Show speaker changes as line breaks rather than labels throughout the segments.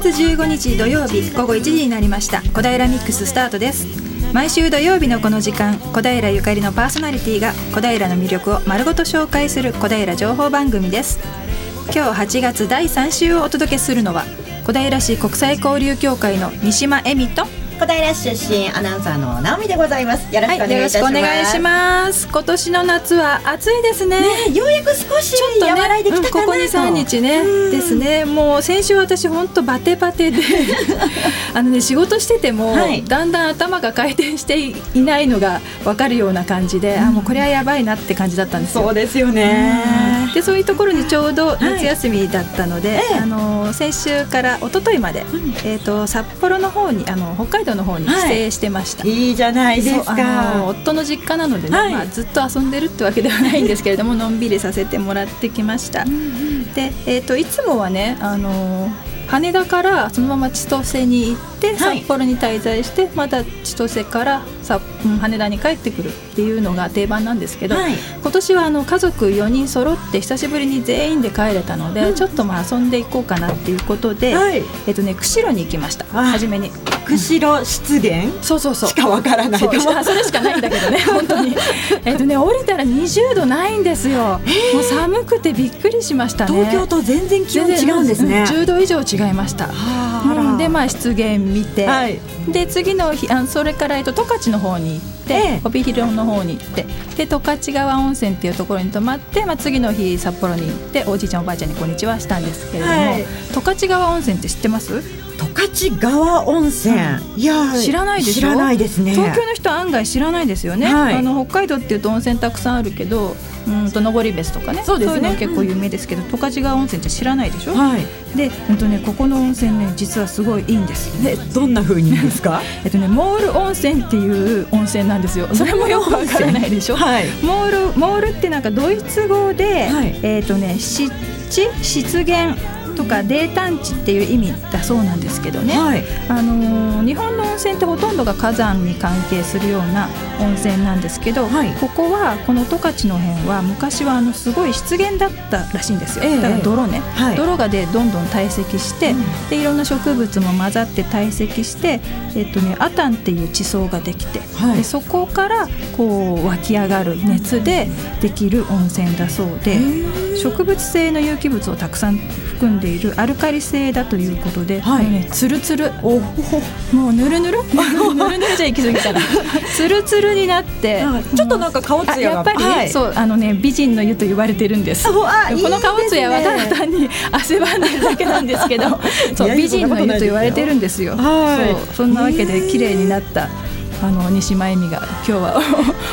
月15日土曜日午後1時になりました。小平ミックススタートです。毎週土曜日のこの時間小平ゆかりのパーソナリティが小平の魅力を丸ごと紹介する小平情報番組です。今日8月第3週をお届けするのは小平市国際交流協会の三島恵美と
小平市出身アナウンサーの直美でございます。よろしくお願いします、
はい、します。今年の夏は暑いですね。
ねようやく少しちょっと、ね、和らいできた
ここ2、3日ねですね。もう先週私本当バテバテで あのね仕事してても、はい、だんだん頭が回転していないのが分かるような感じで、うん、あもうこれはやばいなって感じだったんですよ。
そうですよね
でそういうところにちょうど夏休みだったので、はい、あの先週から一昨日まで、うん、えっ、ー、と札幌の方にあの北海道の方に帰省してました、
はい、いいじゃないですか。
夫の実家なのでね、はい、まあ、ずっと遊んでるってわけではないんですけれども のんびりさせてもらってきました。うんうん、で、えーと、いつもはねあの羽田からそのまま千歳に行って札幌に滞在して、また千歳からさ羽田に帰ってくるっていうのが定番なんですけど、はい、今年はあの家族4人揃って久しぶりに全員で帰れたので、うん、ちょっとまあ遊んでいこうかなっていうことで、はい、えっとね釧路に行きました。初めに。
釧路湿原
そうそうそう。
しかわからないそ
れしかないんだけどね 本当に。えっとね降りたら20度ないんですよ、えー、もう寒くてびっくりしましたね。
東京と全然気温違うんですね。
10度以上違いましたでまあ湿原見て、はい、で次の日あそれから、えっと、十勝の方に行って、帯広の方に行って。で十勝川温泉っていうところに泊まって、まあ、次の日札幌に行っておじいちゃんおばあちゃんにこんにちはしたんですけれども、はい、十勝川温泉って知ってます？
十勝川温泉、
いや知らないで
知らないですね。
東京の人案外知らないですよね、はい、あの北海道っていうと温泉たくさんあるけどうんと登別とかね。そうですね。結構有名ですけど、十勝川温泉じゃ知らないでしょ、はい、で、うんとね、ここの温泉ね実はすごいいいんです。
ねどんな風にですか？
えっとねモール温泉っていう温泉なんですよ。それもよくわからないでしょ、はい、モールモールってなんかドイツ語で、はい、えっ、とね湿地湿原とか泥炭地っていう意味だそうなんですけどね、はい、あの日本の温泉ってほとんどが火山に関係するような温泉なんですけど、はい、ここはこの十勝の辺は昔はあのすごい湿原だったらしいんですよ、えー、だから泥ね、はい、泥がでどんどん堆積して、うん、でいろんな植物も混ざって堆積して、えっとね、アタンっていう地層ができて、でそこからこう湧き上がる熱でできる温泉だそうで。植物性の有機物をたくさん含んでいるアルカリ性だということで、はい、ね、つるつるおもうぬるぬる？ぬるぬるじゃ行き過ぎたらつるつるになって
ちょっとなんか顔つ
ややっぱり、はい、そうあのね美人の湯と言われてるんです。この顔つやはただ単に汗ばんでるだけなんですけど そう美人の湯と言われてるんですよ。そうそんなわけで綺麗になったあの西真由美が今日は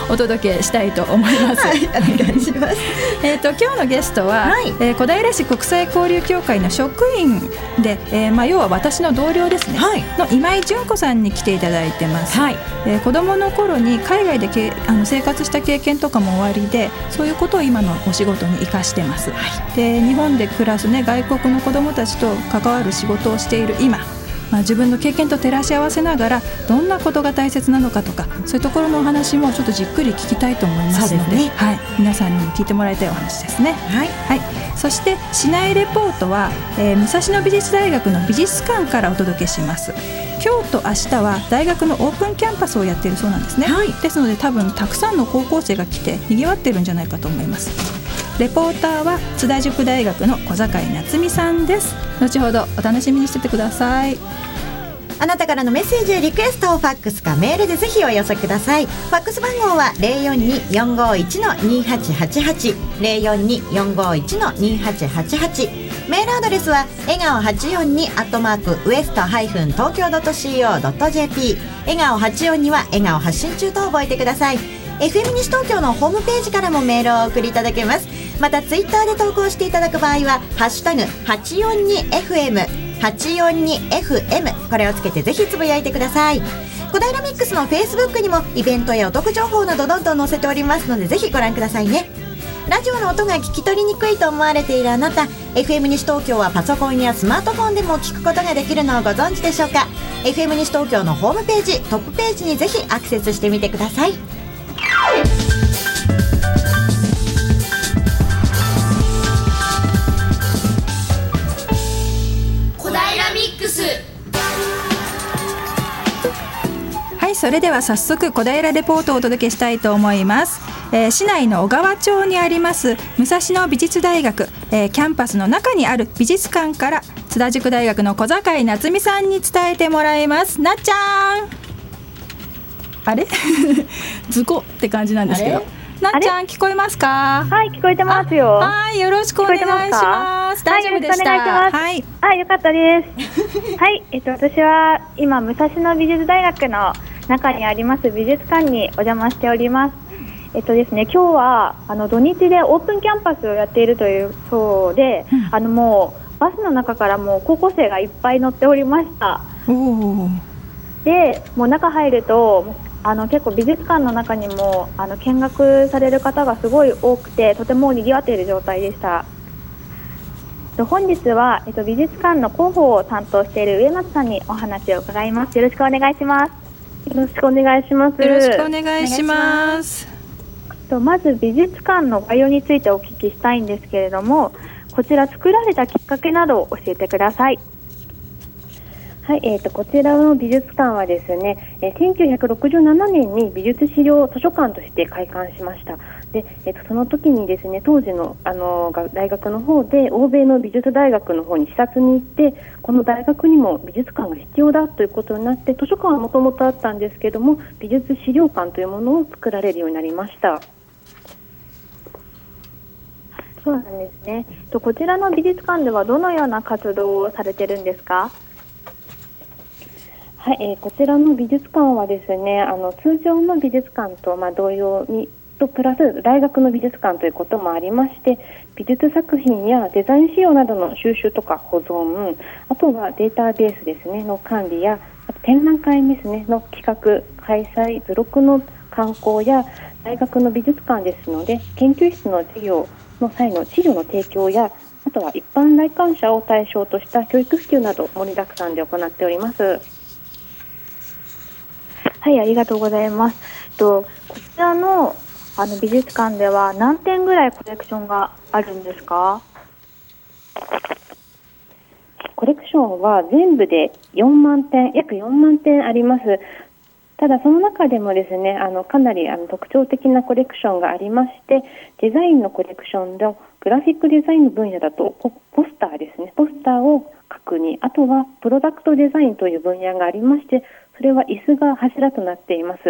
お届けしたいと思います。はい、お
願いします。
えっと今日のゲストは、はい、えー、小平市国際交流協会の職員で、えー、まあ要は私の同僚ですね、はい、の今井純子さんに来ていただいてます。はい、えー、子供の頃に海外でけあの生活した経験とかもおありで、そういうことを今のお仕事に生かしてます。はい、で日本で暮らすね外国の子供たちと関わる仕事をしている今。まあ、自分の経験と照らし合わせながらどんなことが大切なのかとかそういうところのお話もちょっとじっくり聞きたいと思いますので、ね、はい、皆さんにも聞いてもらいたいお話ですね。はい、はい、そして市内レポートは、えー、武蔵野美術大学の美術館からお届けします。今日と明日は大学のオープンキャンパスをやっているそうなんですね、はい、ですので多分たくさんの高校生が来て賑わってるんじゃないかと思います。レポーターは津田塾大学の小坂井夏美さんです。後ほどお楽しみにしててください
あなたからのメッセージやリクエストをファックスかメールでぜひお寄せください。ファックス番号は042-451-2888 042-451-2888メールアドレスは笑顔842アットマークウエストハイフン東京 .co.jp 笑顔842は笑顔発信中と覚えてください。FM 西東京のホームページからもメールをお送りいただけます。またツイッターで投稿していただく場合は「ハッシュタグ #842FM」842FM これをつけてぜひつぶやいてください。小平ミックスのフェイスブックにもイベントやお得情報などどんどん載せておりますのでぜひご覧くださいね。ラジオの音が聞き取りにくいと思われているあなた FM 西東京はパソコンやスマートフォンでも聞くことができるのをご存知でしょうか？FM 西東京のホームページトップページにぜひアクセスしてみてください。
それでは早速小平レポートをお届けしたいと思います、えー、市内の小川町にあります武蔵野美術大学、えー、キャンパスの中にある美術館から津田塾大学の小坂井夏美さんに伝えてもらいます。なっちゃん。あれ？図工って感じなんですけど。なっちゃん聞こえますか？
はい聞こえてますよ。
はいよろしくお願いします。大丈夫でした。
はい。あよかったです。はいえっと私は今武蔵野美術大学の中にあります美術館にお邪魔しております。えっとですね今日はあの土日でオープンキャンパスをやっているというそうで、うん、あのもうバスの中からもう高校生がいっぱい乗っておりました。でもう中入るとあの結構美術館の中にもあの見学される方がすごい多くてとても賑わっている状態でした。本日は、えっと、美術館の広報を担当している上松さんにお話を伺います。よろしくお願いしますよろしくお願いします。
よろしくお願いします。
とまず美術館の概要についてお聞きしたいんですけれどもこちら作られたきっかけなどを教えてください。
はい、えーと、こちらの美術館はですね、えー、1967年に美術資料図書館として開館しました。で、えーと、その時にですね、当時のあの大学の方で欧米の美術大学の方に視察に行って、この大学にも美術館が必要だということになって、図書館はもともとあったんですけども、美術資料館というものを作られるようになりました。
そうなんですね。とこちらの美術館ではどのような活動をされてるんですか？
はい、えー、こちらの美術館はですねあの通常の美術館とまあ同様にとプラス大学の美術館ということもありまして美術作品やデザイン資料などの収集とか保存あとはデータベースですねの管理や展覧会ですねの企画開催図録の観光や大学の美術館ですので研究室の授業の際の資料の提供やあとは一般来館者を対象とした教育普及など盛りだくさんで行っております。
はい、ありがとうございます。とこちらのあの美術館では何点ぐらいコレクションがあるんですか？
コレクションは全部で4万点、約4万点あります。ただその中でもですね、あのかなりあの特徴的なコレクションがありまして、デザインのコレクションのグラフィックデザインの分野だとポスターですね、ポスターを書くに、あとはプロダクトデザインという分野がありまして、それは椅子が柱となっています。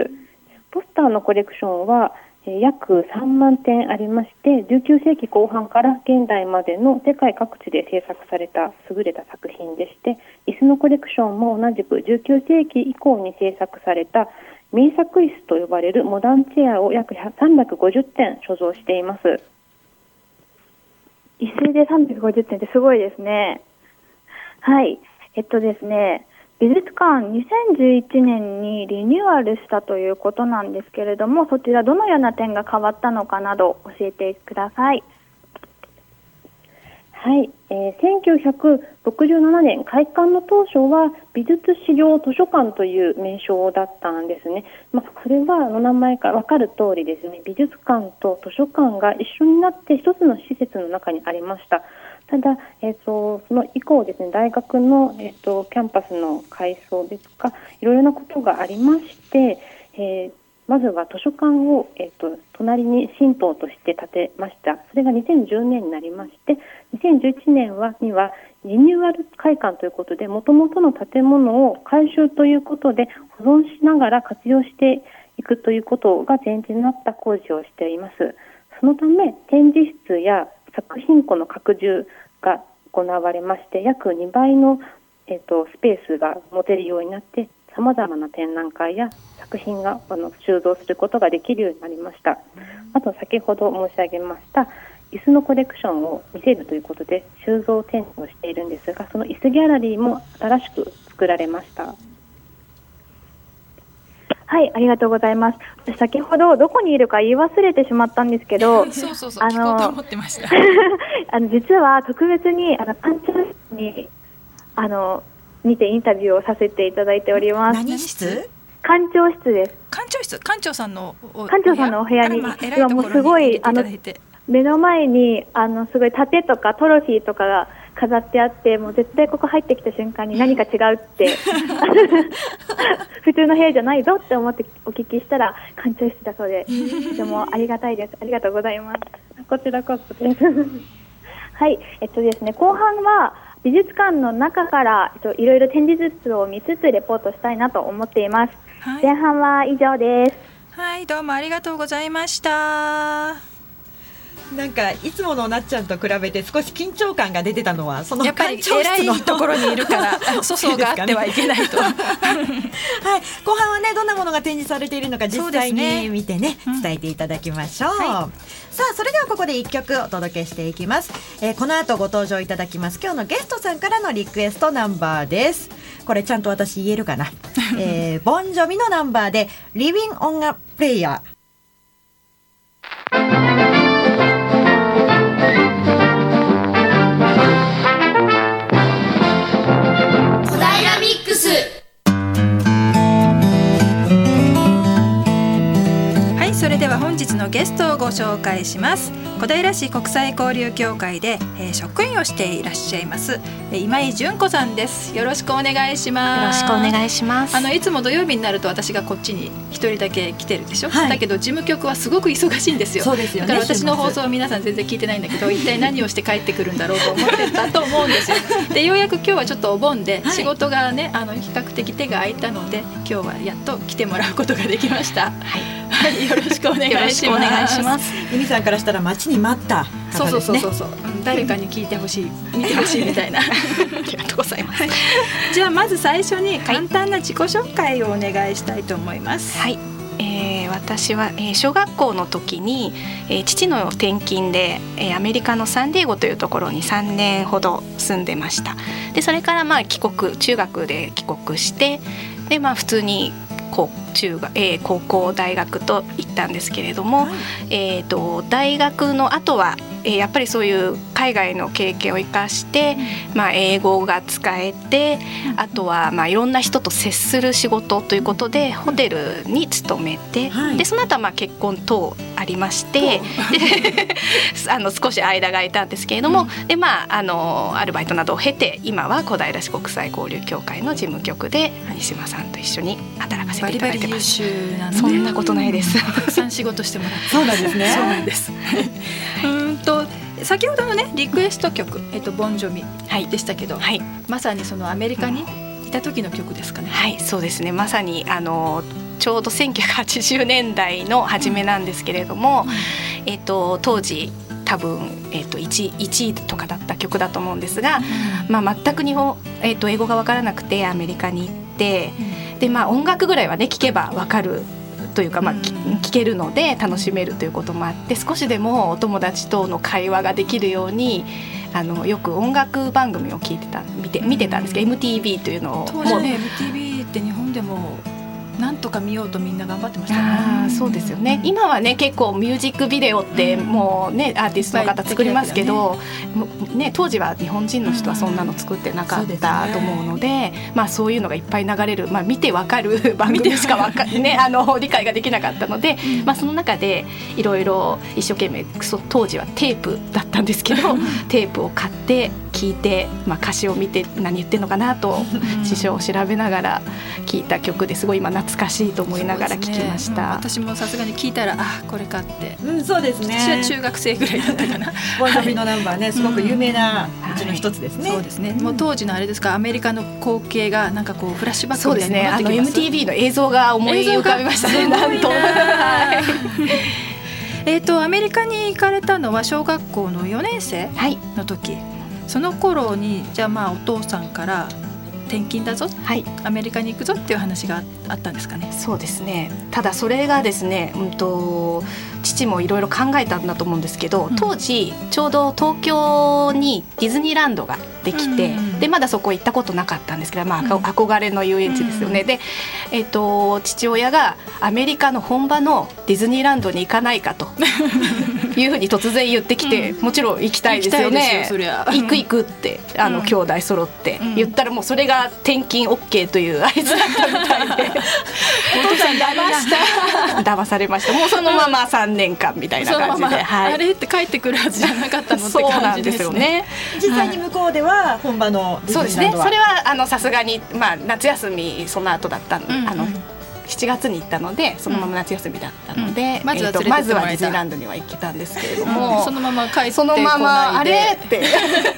ポスターのコレクションは約3万点ありまして19世紀後半から現代までの世界各地で制作された優れた作品でして椅子のコレクションも同じく19世紀以降に制作された名作椅子と呼ばれるモダンチェアを約350点所蔵しています。
椅子で350点ってすごいですね。はい。えっとですね美術館2011年にリニューアルしたということなんですけれどもそちらどのような点が変わったのかなど教えてください。
はい、えー、1967年開館の当初は美術資料図書館という名称だったんですね。まあ、それはあの名前から分かる通りですね、美術館と図書館が一緒になって一つの施設の中にありました。ただ、えーと、その以降ですね大学の、えーと、キャンパスの改装ですとかいろいろなことがありまして、えー、まずは図書館を、えーと、隣に新棟として建てましたそれが2010年になりまして2011年はにはリニューアル会館ということでもともとの建物を改修ということで保存しながら活用していくということが前提になった工事をしています。そのため展示室や作品庫の拡充が行われまして約2倍の、えーと、スペースが持てるようになってさまざまな展覧会や作品があの収蔵することができるようになりました。あと先ほど申し上げました椅子のコレクションを見せるということで収蔵展示をしているんですがその椅子ギャラリーも新しく作られました。
はい、ありがとうございます。先ほどどこにいるか言い忘れてしまったんですけど、
そうそうそう、あの
あの実は特別にあの館長室にあの見てインタビューをさせていただいております。
何室？
館長室です。
館長室、館長さんの
館長さんのお部屋に、まあ、もうすごいあの目の前にあのすごい盾とかトロフィーとかが飾ってあってもう絶対ここ入ってきた瞬間に何か違うって 普通の部屋じゃないぞって思ってお聞きしたら館長室だそうでとてもありがたいです。ありがとうございます。
こちらこそです。
はい。えっとですね後半は美術館の中から、えっと、いろいろ展示物を見つつレポートしたいなと思っています、はい、前半は以上です。
はい。どうもありがとうございました
なんかいつものなっちゃんと比べて少し緊張感が出てたのは
そのやっぱり偉いところにいるから 粗相があってはいけないと。はい。
後半はねどんなものが展示されているのか実際に見てね、ね、伝えていただきましょう、はい、さあそれではここで一曲お届けしていきます、えー、この後ご登場いただきます。今日のゲストさんからのリクエストナンバーです。これちゃんと私言えるかな、えー、ボンジョビのナンバーでリビンオ
は本日のゲストをご紹介します。小平市国際交流協会で、えー、職員をしていらっしゃいます、えー、今井純子さんです。よろしくお願いします。
よろしくお願いします。
あのいつも土曜日になると私がこっちに一人だけ来てるでしょ、はい、だけど事務局はすごく忙しいんですよ。
そうですよ、
ね、だから私の放送を皆さん全然聞いてないんだけど一体何をして帰ってくるんだろうと思ってたと思うんですよ。でようやく今日はちょっとお盆で仕事がね、あの比較的手が空いたので今日はやっと来てもらうことができました。はいはい、よろしくお願いします。
ゆみさんからしたら待ちに待った、ね、
そうそうそうそうそう、誰かに聞いてほしい、見てほしいみたいな。あ
りがとうございます。
じゃあまず最初に簡単な自己紹介をお願いしたいと思います。
はい。えー、私は、えー、小学校の時に、えー、父の転勤で、えー、アメリカのサンディエゴというところに3年ほど住んでましたでそれからまあ帰国中学で帰国してでまあ普通に高中学、えー、高校大学と行ったんですけれども、はい、えーと、大学の後は、えー、やっぱりそういう海外の経験を生かして、うん、まあ、英語が使えて、うん、あとは、まあ、いろんな人と接する仕事ということでホテルに勤めて、はい、でその後はまあ結婚等ありまして あの少し間が空いたんですけれども、うん、でまああのアルバイトなどを経て今は小平市国際交流協会の事務局で西島さんと一緒に働かせていただいてます。そんなことないです。
たくさん仕事してもらって。
そうなんですね。
そうなんです。うんと先ほどのねリクエスト曲えっとボンジョミでしたけど、はい、まさにそのアメリカにいた時の曲ですかね。
はいそうですね。まさにあのちょうど1980年代の初めなんですけれども、うん、えっと当時多分、えーと、1, 1位とかだった曲だと思うんですが、うん、まあ、全く日本、えーと、英語が分からなくてアメリカに行って、うん、でまあ、音楽ぐらいはね聴けば分かるというか、まあ、聞けるので楽しめるということもあって少しでもお友達との会話ができるようにあのよく音楽番組を聞いてた見て見てたんですけど、MTV というのを。
当時ね MTV って日本でもなんとか見ようとみんな頑張ってましたね。
あそうですよね、うん、今はね結構ミュージックビデオってもうね、アーティストの方作りますけど、ね、ね、当時は日本人の人はそんなの作ってなかったと思うのでうんでね、まあ、そういうのがいっぱい流れる、まあ、見てわかる番組しかわか、ね、あの理解ができなかったので、うん、まあ、その中でいろいろ一生懸命当時はテープだったんですけどテープを買って聞いて、まあ、歌詞を見て何言ってるのかなと師匠を調べながら聞いた曲ですごい今懐かしいと思いながら聞きました、ねうん、
私もさすがに聞いたらあこれかって、
うん、そうですね。
私は中学生ぐらいだったかな。
ボンドビのナンバーねすごく有名なうちの一つですね、はい、
そうですね、もう当時のあれですかアメリカの光景がなんかこうフラッシュバック
そうですね。あの MTV の映像が思い浮かびましたねなんと。
えーと、アメリカに行かれたのは小学校の4年生の時、はいその頃にじゃあまあお父さんから転勤だぞ、はい、アメリカに行くぞっていう話があったんですかね。
そうですね。ただそれがですね、うんと、父もいろいろ考えたんだと思うんですけど、うん、当時ちょうど東京にディズニーランドができて、うん、でまだそこ行ったことなかったんですけど、まあ、憧れの遊園地ですよね。で、えーと父親がアメリカの本場のディズニーランドに行かないかと いうふうに突然言ってきて、もちろん行きたいですよね。行く行くってあの、兄弟揃って言ったらもうそれが転勤 OK という合図だったみたいで お父さん騙した。騙されました。もうそのまま3年間みたいな感じで、
はい、あれって帰ってくるはずじゃなかったのって感じですよね。
実際に向こうでは本場の
そうですね。それはあのさすがにまあ夏休みその後だったの、うんうん、あの7月に行ったのでそのまま夏休みだったので、うん、まずは、えー、まずはディズニーランドには行けたんですけれども、
うん、そのまま帰って
そのままあれ？って。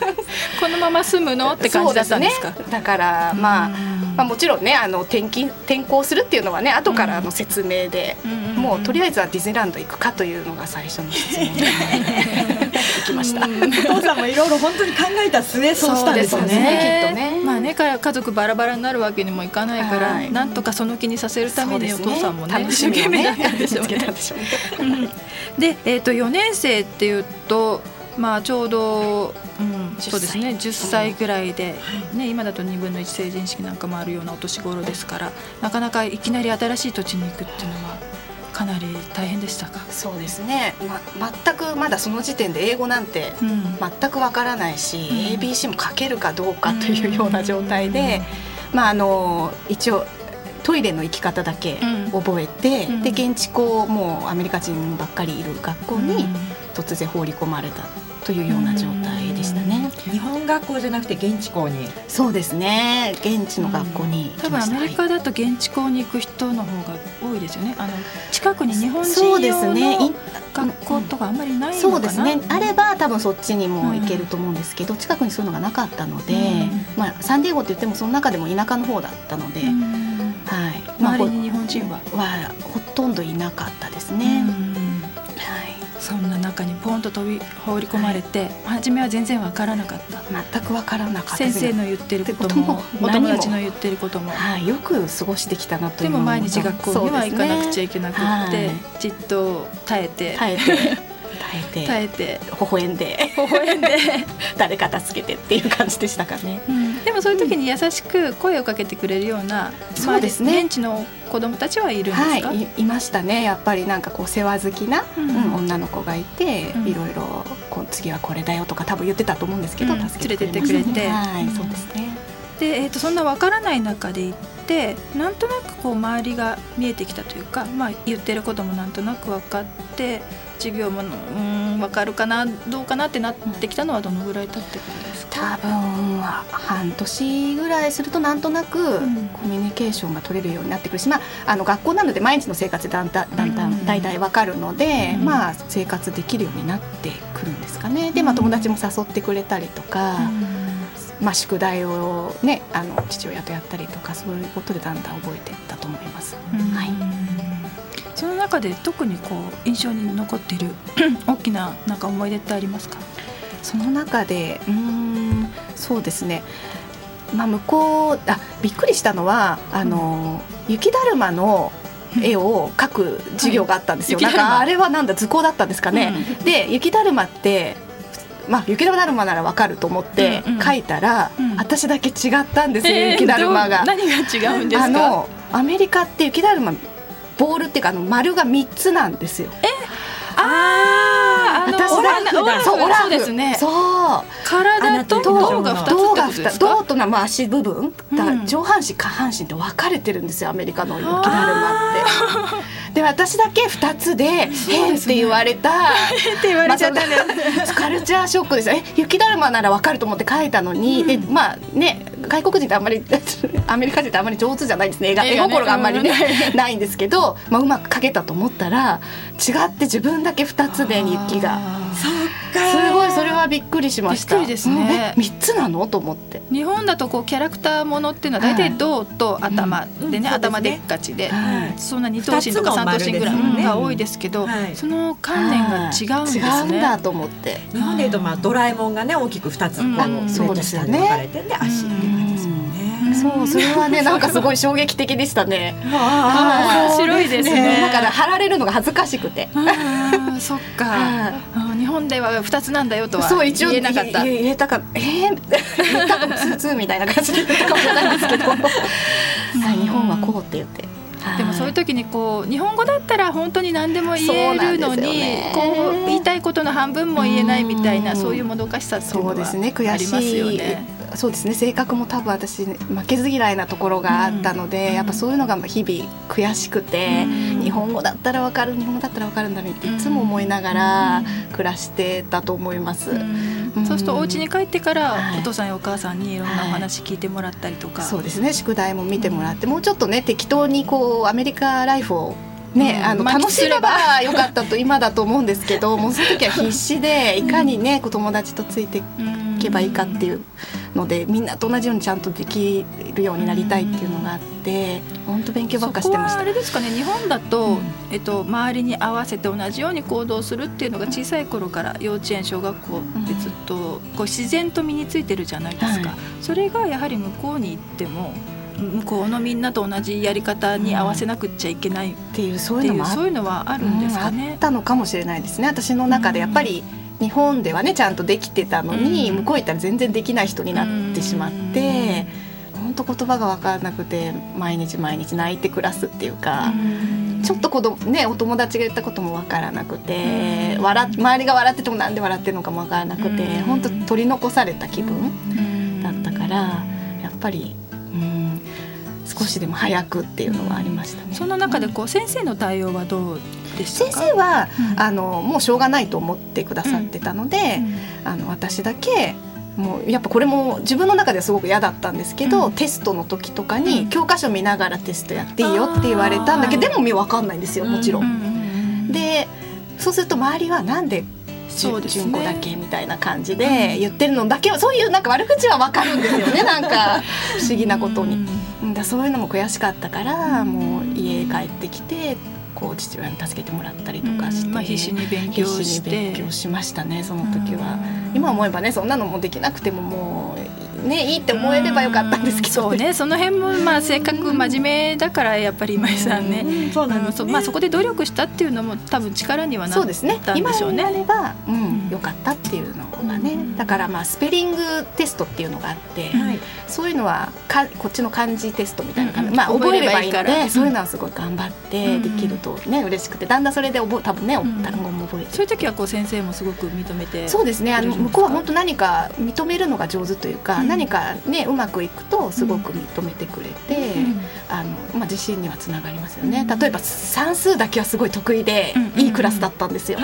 このまま住むの？って感じだったんですか、
ね、だからまあ、まあ、もちろんねあの転勤転校するっていうのはね後からの説明で、もうとりあえずはディズニーランド行くかというのが最初の質問で 行きました。
お父さんもいろいろ本当に考えた末そうしたんですよね。
ねきっとね。まあね家族バラバラになるわけにもいかないから、はい、なんとかその気にさせるためにお父さんもね、ね、一生懸命だったんでしょうね。で、えっ、ー、と4年生っていうと。まあ、ちょうど、うん、そうですね。10歳ぐらいで、ね、今だと2分の1成人式なんかもあるようなお年頃ですからなかなかいきなり新しい土地に行くっていうのはかなり大変でしたか？
そうですね、ま、全くまだその時点で英語なんて全くわからないし、うん、ABC も書けるかどうかというような状態で、うん、まあ、あの一応トイレの行き方だけ覚えて、うん、で現地校もうアメリカ人ばっかりいる学校に突然放り込まれたというような状態でしたね。
日本学校じゃなくて現地校に？
そうですね。現地の学校に、
多分アメリカだと現地校に行く人の方が多いですよね。あの近くに日本人用の学校とかあんまりない
そうですね。あれば多分そっちにも行けると思うんですけど、近くにそういうのがなかったので、まあサンディエゴって言ってもその中でも田舎の方だったので。
はい、周りに日本人は？
はほとんどいなかったですね。
そんな中にポンと飛び放り込まれて、はい、初めは全然わからなかった。
全くわからなかった。
先生の言ってることもお友達の言ってることも、
はい、よく過ごしてきたなと
でも毎日学校には行かなくちゃいけなくって、ねはい、じっと耐えて。
耐えて。耐えて。
耐えて。
微笑んで。
微笑んで。
誰か助けてっていう感じでしたかね、
うん、でもそういう時に優しく声をかけてくれるような、
うん、そうですね。
現地の子供たちはいるんですか、
はい、いましたね。やっぱりなんかこう世話好きな、うん、女の子がいて、いろいろこう次はこれだよとか多分言ってたと思うんですけど、
連れてってくれて、
はい、そうですね。
で、えーと、そんな分からない中で行ってなんとなくこう周りが見えてきたというか、まあ、言ってることもなんとなく分かって授業もうん分かるかなどうかなってなってきたのはどのぐらい経ってからです
か？多分半年ぐらいするとなんとなくコミュニケーションが取れるようになってくるし、まあ、あの学校なので毎日の生活でだんだんだん。だん大体分かるので、うん、まあ、生活できるようになってくるんですかね。で、まあ、友達も誘ってくれたりとか。うんまあ、宿題を、ね、あの父親とやったりとかそういうことでだんだん覚えていったと思います。はい、
その中で特にこう印象に残っている 大きななんか思い出ってありますか？
その中でうんそうですね。まあ、向こうあびっくりしたのはあの、うん、雪だるまの絵を描く授業があったんですよ、はい、なんかあれはなんだ図工だったんですかね、うん、で雪だるまってまあ、雪だるまならわかると思って書いたら、うんうん、私だけ違ったんですよ、雪だるまが。
何が違うんですか？
あのアメリカって雪だるまボールっていうかあの丸が3つなんですよ。
えああ私だそうオラフですね。
そう。
体と胴が2つってことですか？
胴とまあ足部分、だ上半身下半身って分かれてるんですよアメリカの雪だるまって。で私だけ2つで「変、って言われた
って言われちゃったん
カルチャーショックですえ雪だるまなら分かると思って書いたのに、でまあね外国人ってあんまりアメリカ人ってあんまり上手じゃないですね。絵心があんまりね、ないんですけど、まあ、うまく描けたと思ったら違って自分だけ2つで雪が。
そっ
すごいそれはびっくりしました。
びっくりですね。
三、つなの？と思って。
日本だとこうキャラクターものっていうのは大体胴と頭でね、頭でっかちで、そんな二頭身とか三頭身ぐらいが多いですけど、その観念が違うんですね。違
うんだと思って。
日本でいうとまあドラえもんがね大きく二つこうそうですよね。分かれてで足って感じですもんね。
そうそれはねなんかすごい衝撃的でしたね。
面白いですね。
だから貼られるのが恥ずかしくて。
そっか。日本では二つなんだよとは言えなかった。
言えたかええ言ったかもツーツーみたいな感じで言ったかもしれないんですけど。日本はこうって言って。
でもそういう時にこう日本語だったら本当に何でも言えるのに、こう言いたい言半分も言えないみたいなそういうもどかしさっていうのはありますよね。そうですね。悔しい。
そうですね。性格も多分私負けず嫌いなところがあったので、うん、やっぱそういうのが日々悔しくて、うん、日本語だったら分かる日本語だったら分かるんだねっていつも思いながら暮らしてたと思います。
そうするとお家に帰ってから、お父さんやお母さんにいろんなお話聞いてもらったりとか、
はい、そうですね。宿題も見てもらって、もうちょっとね適当にこうアメリカライフをね、あの楽しめばよかったと今だと思うんですけど もうその時は必死でいかにね友達とついていけばいいかっていうのでみんなと同じようにちゃんとできるようになりたいっていうのがあって本当勉強ばっかしてました。
あれですかね日本だと、うん、えっと、周りに合わせて同じように行動するっていうのが小さい頃から幼稚園小学校でずっとこう自然と身についてるじゃないですか、はい、それがやはり向こうに行っても向こうのみんなと同じやり方に合わせなくっちゃいけないっていう、そういうのそういうのはあるんですかね、
あったのかもしれないですね。私の中でやっぱり、日本ではねちゃんとできてたのに、向こう行ったら全然できない人になってしまって。本当言葉が分からなくて毎日毎日泣いて暮らすっていうか、ちょっと子供ねお友達が言ったことも分からなくて、笑周りが笑っててもなんで笑ってるのかも分からなくて、本当取り残された気分だったから、やっぱり少しでも早くっていうのはありましたね。
その中でこう先生の対応はどうで
先生は、うん、あのもうしょうがないと思ってくださってたので、うん、あの私だけもうやっぱこれも自分の中ではすごく嫌だったんですけど、うん、テストの時とかに教科書見ながらテストやっていいよって言われたんだけどでも分かんないんですよもちろん。でそうすると周りはなんでそうです、ね、純子だけみたいな感じで言ってるのだけはそういうなんか悪口は分かるんですよねなんか不思議なことに。だそういうのも悔しかったからもう家帰ってきてこう父親に助けてもらったりとかして、まあ、
必死に勉強して。
勉強しましたねその時は。今思えばねそんなのもできなくてももうねいいって思えればよかったんですけど、
そうねその辺もまあ性格真面目だからやっぱり今井さんね、そうなのそまあそこで努力したっていうのも多分力にはなったんでしょうね。今
になれば、うん、よかったっていうのがね、だからまあスペリングテストっていうのがあって、そういうのはかこっちの漢字テストみたいな感じ、まあ覚えればいいのでそういうのはすごい頑張ってできるとね嬉しくて。だんだんそれで覚多分ね単語も覚えて、
そういう時はこう先生もすごく認めて。
そうですね。あの向こうは本当何か認めるのが上手というか、何かねうまくいくとすごく認めてくれて、あのまあ、自信にはつながりますよね、例えば算数だけはすごい得意で、いいクラスだったんですよ、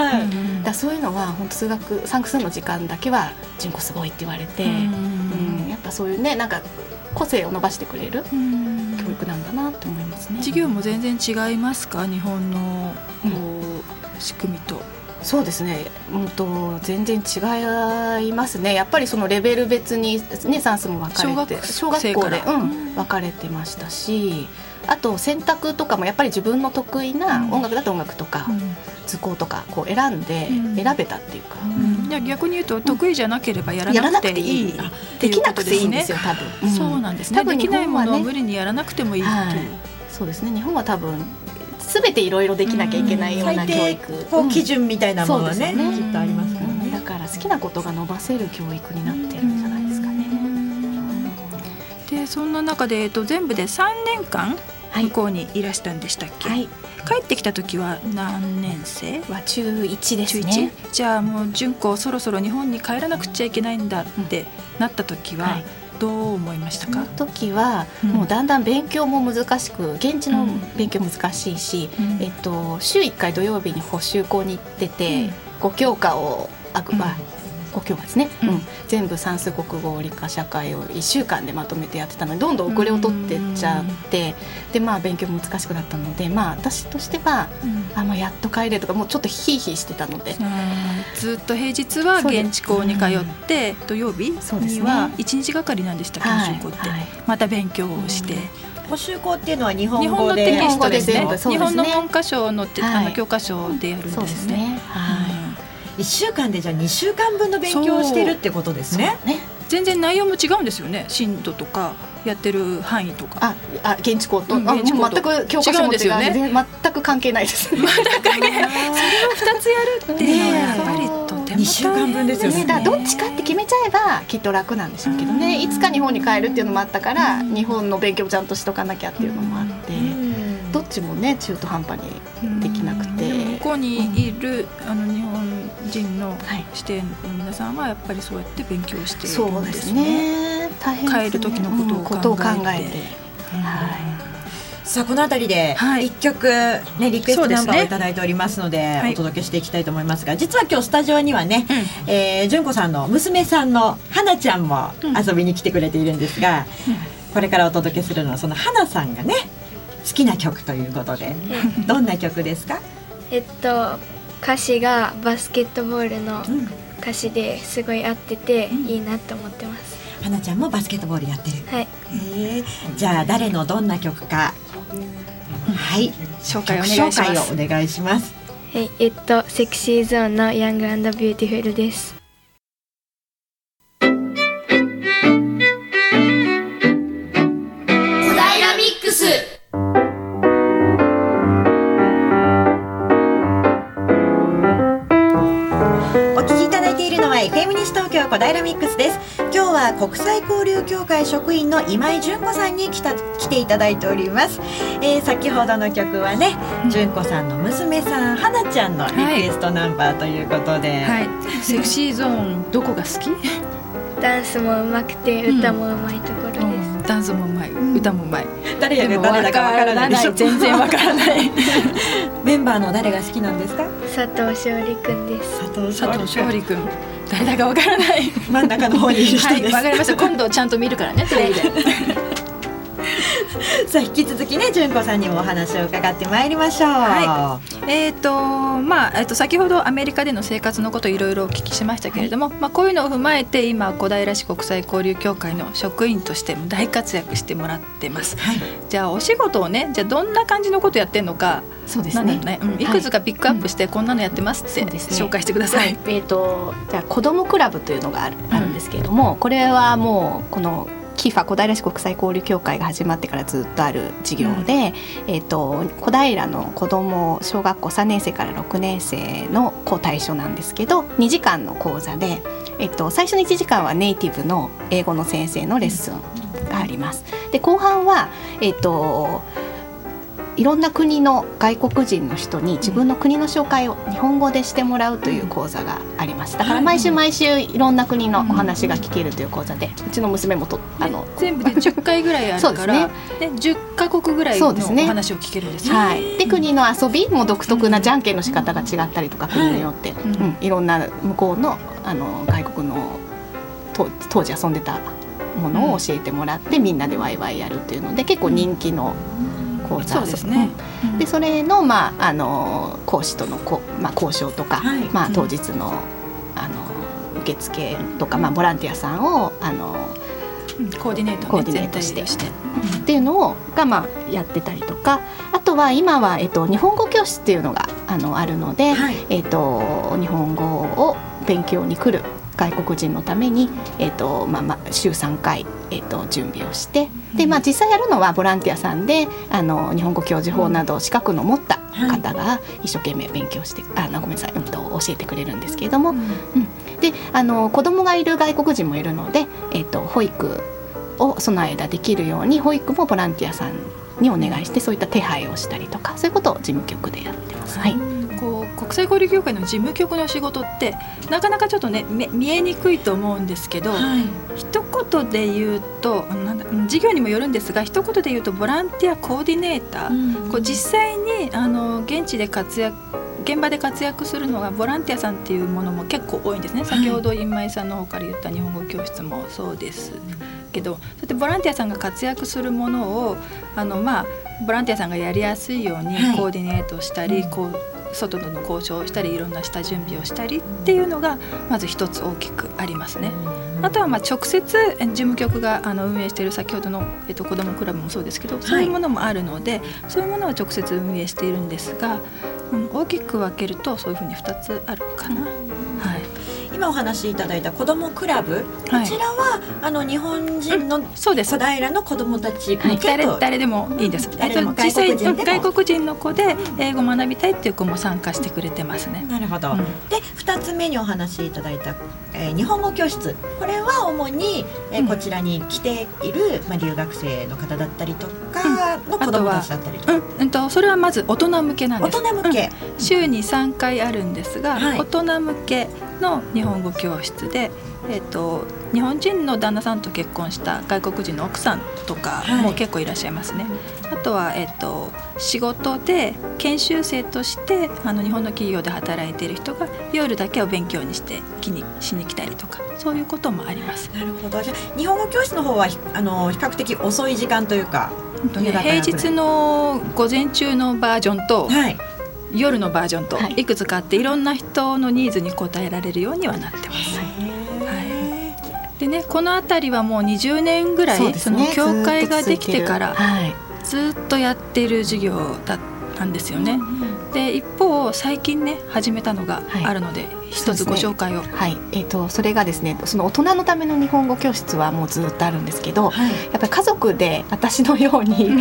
だそういうのは本当数学算数の時間だけは「純子すごい」って言われて、うん。やっぱそういうねなんか個性を伸ばしてくれる教育なんだなって思いますね。
授業も全然違いますか？日本のこう、仕組みと。
そうですね、うんと、全然違いますね。やっぱりそのレベル別に、ね、算数も分かれて小学校で、うん、分かれてましたしあと選択とかもやっぱり自分の得意な音楽だと音楽とか、うん、図工とかこう選んで選べたっていうか、
逆に言うと得意じゃなければやらなくていい,、
できなくていいんですよ多分、
そうなんですね。多分できないものを無理にやらなくてもいいっていう、はい、
そうですね。日本は多分すべていろいろできなきゃいけないような教育、
うん、基準みたいなものはね,、ねきっとありますからね、
だから好きなことが伸ばせる教育になってるんじゃないですかね。
でそんな中で、えっと、全部で3年間向こうにいらしたんでしたっけ、はい、帰ってきた時は何年生？
は中1ですね。
じゃあもう純子そろそろ日本に帰らなくちゃいけないんだってなった時は、はい。どう思いましたか？
その時は、もうだんだん勉強も難しく現地の勉強難しいし、うん、えっと、週1回土曜日に補習校に行ってて、うん、5教科をあく、まあ5教科ですね、うん、全部算数国語理科社会を1週間でまとめてやってたのでどんどん遅れを取ってっちゃってでまあ勉強難しくなったのでまあ私としては、あまあ、やっと帰れとかもうちょっとヒーヒーしてたので。
ずっと平日は現地校に通って土曜日には1日がかりなんでした研修校って、また勉強をして。
補習校っていうのは日本語
で日本のテキストですね。日本の文科省の、あの教科書でやるんですね。はい
1週間でじゃあ2週間分の勉強をしてるってことですね。ね。
全然内容も違うんですよね。震度とかやってる範囲とか。
ああ現地校と、うん、全く教科書も違うね。全く関係ないです、
まあ、だからねそれを2つやるっていう。のはやっぱりとても2
週間分ですよね。
だどっちかって決めちゃえばきっと楽なんでしょうけどね。いつか日本に帰るっていうのもあったから日本の勉強をちゃんとしとかなきゃっていうのもあって。どっちもね中途半端にできなくて。
向こうにいるあの日本人の指定の皆さんはやっぱりそうやって勉強しているんです
ね。
大変、ね、帰る時のことを考えて。はい。
さあこの辺りで一曲ね、ね、リクエストナンバーをいただいておりますので、ね、お届けしていきたいと思いますが、実は今日スタジオにはね、うん、えー、純子さんの娘さんの花ちゃんも遊びに来てくれているんですが、うん、これからお届けするのはその花さんがね好きな曲ということで、どんな曲ですか？
えっと歌詞がバスケットボールの歌詞ですごい合ってていいなと思ってます。
花ちゃんもバスケットボールやってる。
はい。
えじゃあ誰のどんな曲かはい、
紹介お願いします。
お願いします。
はい、えっと Sexy Zone の Young Beautiful です。
小平ミックスです。今日は国際交流協会職員の今井純子さんに来た来ていただいております、えー、先ほどの曲はね、純子さんの娘さん花ちゃんのリクエストナンバーということで、
はい、はい、セクシーゾーンどこが好き？
ダンスも上手くて歌も上手いところです、うん。
ダンスもうまい、歌もうまい。
誰や誰だかわからない。
全然わからない。
メンバーの誰が好きなんですか？
佐藤勝利くんです。
佐藤勝利くん。誰だかわからない。
真ん中の方にいる人です。わ、
はい、かりました。今度ちゃんと見るからねテレビで
さあ引き続きね純子さんにもお話を伺ってまいりましょう。は
い、えっ、ー、とまあえっ、ー、と先ほどアメリカでの生活のこといろいろお聞きしましたけれども、はい、まあこういうのを踏まえて今小平市国際交流協会の職員としても大活躍してもらってます。はい、じゃあお仕事をねじゃあどんな感じのことやってんのか。
そうですね。
ね、うん、いくつかピックアップしてこんなのやってますって、紹介してください。
ね、えっ、ー、とじゃあ子どもクラブというのがある,、あるんですけれども、これはもうこのキファ小平市国際交流協会が始まってからずっとある事業で、うん、えーと、小平の子ども小学校3年生から6年生の子対象なんですけど2時間の講座で、えーと、最初の1時間はネイティブの英語の先生のレッスンがあります。で後半は、えーといろんな国の外国人の人に自分の国の紹介を日本語でしてもらうという講座があります。だから毎週毎週いろんな国のお話が聞けるという講座でうちの娘もと
あの全部で 10回ぐらいあるからね。で10か国ぐらいのお話を聞けるんです、ね、
はい、で国の遊びも独特なじゃんけんの仕方が違ったりとか国によって、うん、いろんな向こうのあの外国の当時遊んでたものを教えてもらって、みんなでワイワイやるっていうので結構人気の。講座そうですね、うん、でそれの,、まあ、あの講師とのこ、まあ、交渉とか、はい、まあ、当日の,、あの受付とか、まあ、ボランティアさんをあの
コーディネート、ね、
コーディネートして。して、っていうのをが、まあ、やってたりとかあとは今は、えっと、日本語教室っていうのがあのあるので、はい、えっと、日本語を勉強に来る外国人のために、えーとまあまあ、週3回、えーと、準備をしてで、まあ、実際やるのはボランティアさんであの日本語教授法など資格の持った方が一生懸命勉強して、あごめんなさい、うん、と教えてくれるんですけれども、うん、うん、であの子供がいる外国人もいるので、えーと、保育をその間できるように保育もボランティアさんにお願いしてそういった手配をしたりとかそういうことを事務局でやってます。はい
こう国際交流協会の事務局の仕事ってなかなかちょっとね見えにくいと思うんですけど、はい、一言で言うと事業にもよるんですが一言で言うとボランティアコーディネーター、うん、こう実際にあの現地で活躍現場で活躍するのがボランティアさんっていうものも結構多いんですね、先ほど今井さんの方から言った日本語教室もそうですけどそうやってボランティアさんが活躍するものをあのまあボランティアさんがやりやすいようにコーディネートしたり、はい、こう外との交渉をしたりいろんな下準備をしたりっていうのがまず一つ大きくありますね。あとはまあ直接事務局があの運営している先ほどの、えっと、子どもクラブもそうですけどそういうものもあるので、そういうものは直接運営しているんですが、うん、大きく分けるとそういうふうに2つあるかな。
お話しいただいた子どもクラブ、はい、こちらはあの日本人の小平の子どもたち
はい、誰でもいいん。です。えっと実際外国人の子で英語学びたいっていう子も参加してくれてますね。
なるほど。うん、で二つ目にお話しいただいた、えー、日本語教室。これは主に、えー、こちらに来ている、まあ留学生の方だったりとかの子どもたちだったりとか。
うん、とそれはまず大人向けなんです。
大人向け、
うん、週に三回あるんですが、はい、大人向けの日本語教室で、えーと、日本人の旦那さんと結婚した外国人の奥さんとかも結構いらっしゃいますね。はい、あとは、えーと、仕事で研修生としてあの日本の企業で働いている人が夜だけを勉強にして気にしに来たりとかそういうこともあります。
なるほどじゃ日本語教室の方はあの比較的遅い時間というか、
ね、平日の午前中のバージョンと、はい夜のバージョンとい。くつかあっていろんな人のニーズに応えられるようにはなってます。はい、でねこの辺りはもう20年ぐらいそ、ね,、の教会ができてからずっとやっている授業だったんですよね。で一方最近ね始めたのがあるので、はい一つご紹介を、ね、
はい。えーと、それがですねその大人のための日本語教室はもうずっとあるんですけど、はい、やっぱり家族で私のように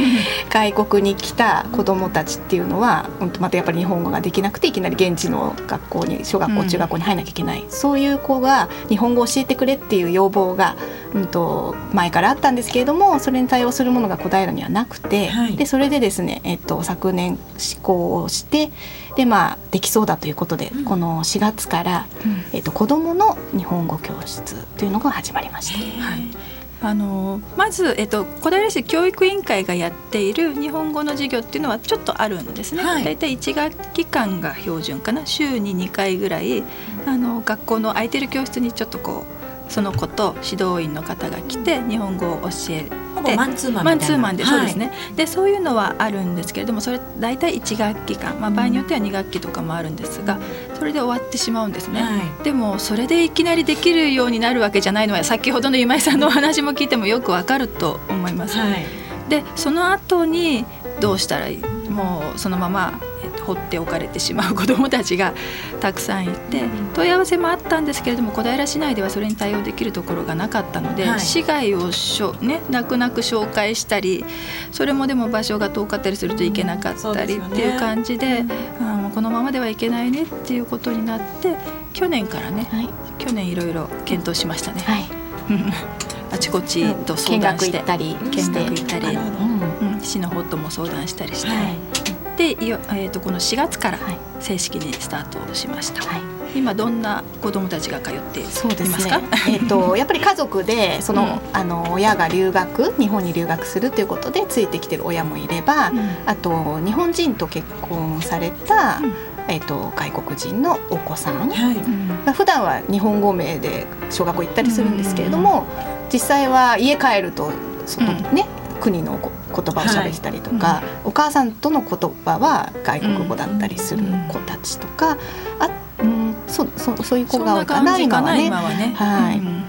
外国に来た子どもたちっていうのは本当またやっぱり日本語ができなくていきなり現地の学校に小学校、中学校に入らなきゃいけない、そういう子が日本語を教えてくれっていう要望が、うんと、前からあったんですけれどもそれに対応するものが小平にはなくて、はい、でそれでですね、えーと、昨年施行をしてでまあできそうだということで、うん、この4月から、うん、えーと、子どもの日本語教室というのが始まりました。はい。
あのまず、えっと、小平市教育委員会がやっている日本語の授業っていうのはちょっとあるんですね。はい、大体1学期間が標準かな。週に2回ぐらいあの学校の空いてる教室にちょっとこうその子と指導員の方が来て日本語を教え
てマンツーマン
マンツーマンで、そうですね。でそういうのはあるんですけれどもそれ大体1学期間、まあ、場合によっては2学期とかもあるんですがそれで終わってしまうんですね、はい、でもそれでいきなりできるようになるわけじゃないのは先ほどの今井さんのお話も聞いてもよくわかると思います。はい、でその後にどうしたらいい？もうそのまま放っておかれてしまう子どもたちがたくさんいて問い合わせもあったんですけれども小平市内ではそれに対応できるところがなかったので、はい、市外をしょ、ね、泣く泣く紹介したりそれもでも場所が遠かったりするといけなかったりっていう感じで、うん、このままではいけないねっていうことになって去年からね、はい、去年いろいろ検討しましたね。はい。あちこちと相談して、
見学行ったり
見学行ったり、うん、市の方とも相談したりして、はいで、えー、とこの4月から正式にスタートしました。はい。今どんな子どもたちが通っていますか？すね、
えっ、ー、とやっぱり家族でその、うん、あの親が留学日本に留学するということでついてきてる親もいれば、うん、あと日本人と結婚された、うん、えーと、外国人のお子さん、はい。うん、普段は日本語名で小学校行ったりするんですけれども、実際は家帰るとそのね、国の言葉を喋ってたりとか、はい。うん、お母さんとの言葉は外国語だったりする子たちとか、あうん、そうそうそういう子が多いかな今はね。はい、うん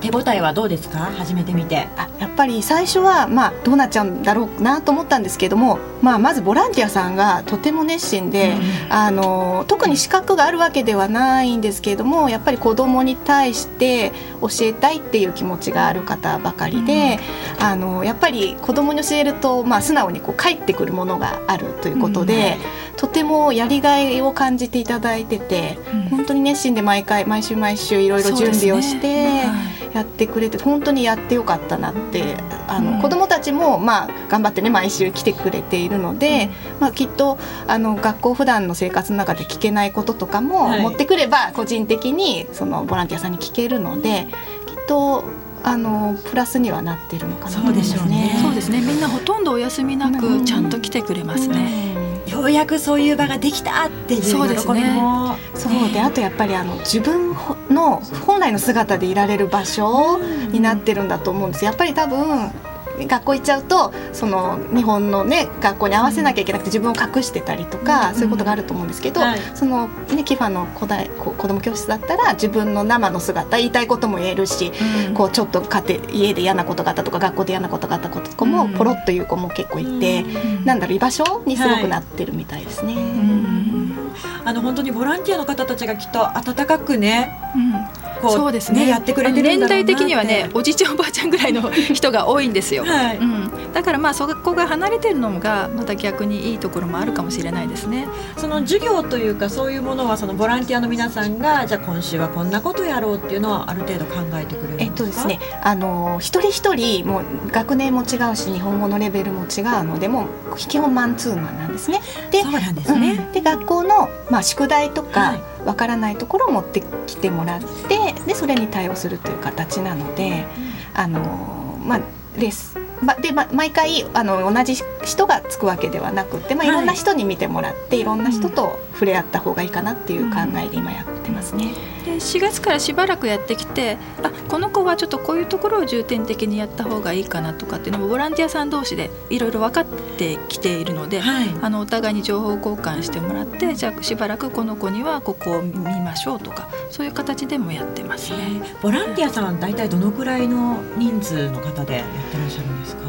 手応えはどうですか？初めて見て。
あやっぱり最初はまあどうなっちゃうんだろうなと思ったんですけども、まあ、まずボランティアさんがとても熱心で、うん、あの特に資格があるわけではないんですけれどもやっぱり子どもに対して教えたいっていう気持ちがある方ばかりで、うん、あのやっぱり子どもに教えると、まあ、素直にこう返ってくるものがあるということで、うん、とてもやりがいを感じていただいてて、本当に熱心で毎回毎週毎週いろいろ準備をして。やってくれて本当にやってよかったなってあの、うん、子どもたちも、まあ、頑張ってね毎週来てくれているので、うん、まあ、きっとあの学校普段の生活の中で聞けないこととかも持ってくれば個人的にそのボランティアさんに聞けるのできっとあのプラスにはなってるのかな
そうですね。そうですね。みんなほとんどお休みなくちゃんと来てくれますね。
ようやくそういう場ができたっていう喜びもそう
ですね。そう。であとやっぱりあの自分の本来の姿でいられる場所になってるんだと思うんです。やっぱり多分学校行っちゃうとその日本のね学校に合わせなきゃいけなくて自分を隠してたりとか、そういうことがあると思うんですけど、はい、そのねキファの子だ子供教室だったら自分の生の姿言いたいことも言えるし、うん、こうちょっと家庭家で嫌なことがあったとか学校で嫌なことがあった子もポロッという子も結構いて、うん、なんだろう居場所にすごくなってるみたいですね。うん。
あの本当にボランティアの方たちがきっと温かくね、
うんそうですね、
やってくれて
年代的にはねおじいちゃんおばあちゃんぐらいの人が多いんですよ、はい、うん、だからまあそこが離れてるのがまた逆にいいところもあるかもしれないですね。
その授業というかそういうものはそのボランティアの皆さんがじゃあ今週はこんなことやろうっていうのはある程度考えてくれる
えっとですね。あの一人一人もう学年も違うし日本語のレベルも違うのでもう基本マンツーマンなんですね。
でそうなんですね、
うん、で学校のまあ宿題とか、はいわからないところを持ってきてもらってでそれに対応するという形なので、あのまあレースま、で、ま、毎回あの同じ人がつくわけではなくて、まあ、いろんな人に見てもらって、はい、いろんな人と触れ合った方がいいかなっていう考えで今やってますね。
で4月からしばらくやってきてあこの子はちょっとこういうところを重点的にやった方がいいかなとかっていうのもボランティアさん同士でいろいろ分かってきているので、はい、あのお互いに情報交換してもらってじゃあしばらくこの子にはここを見ましょうとかそういう形でもやってますね。
ボランティアさん大体どのくらいの人数の方でやってらっしゃるんですか？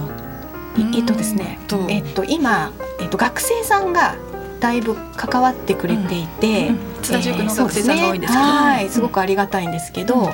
えっとですね、えっと、今、えっと、学生さんがだいぶ関わってくれていて、うん
うん、津田塾の学生さんが多いんですけど、
ね、はいすごくありがたいんですけど、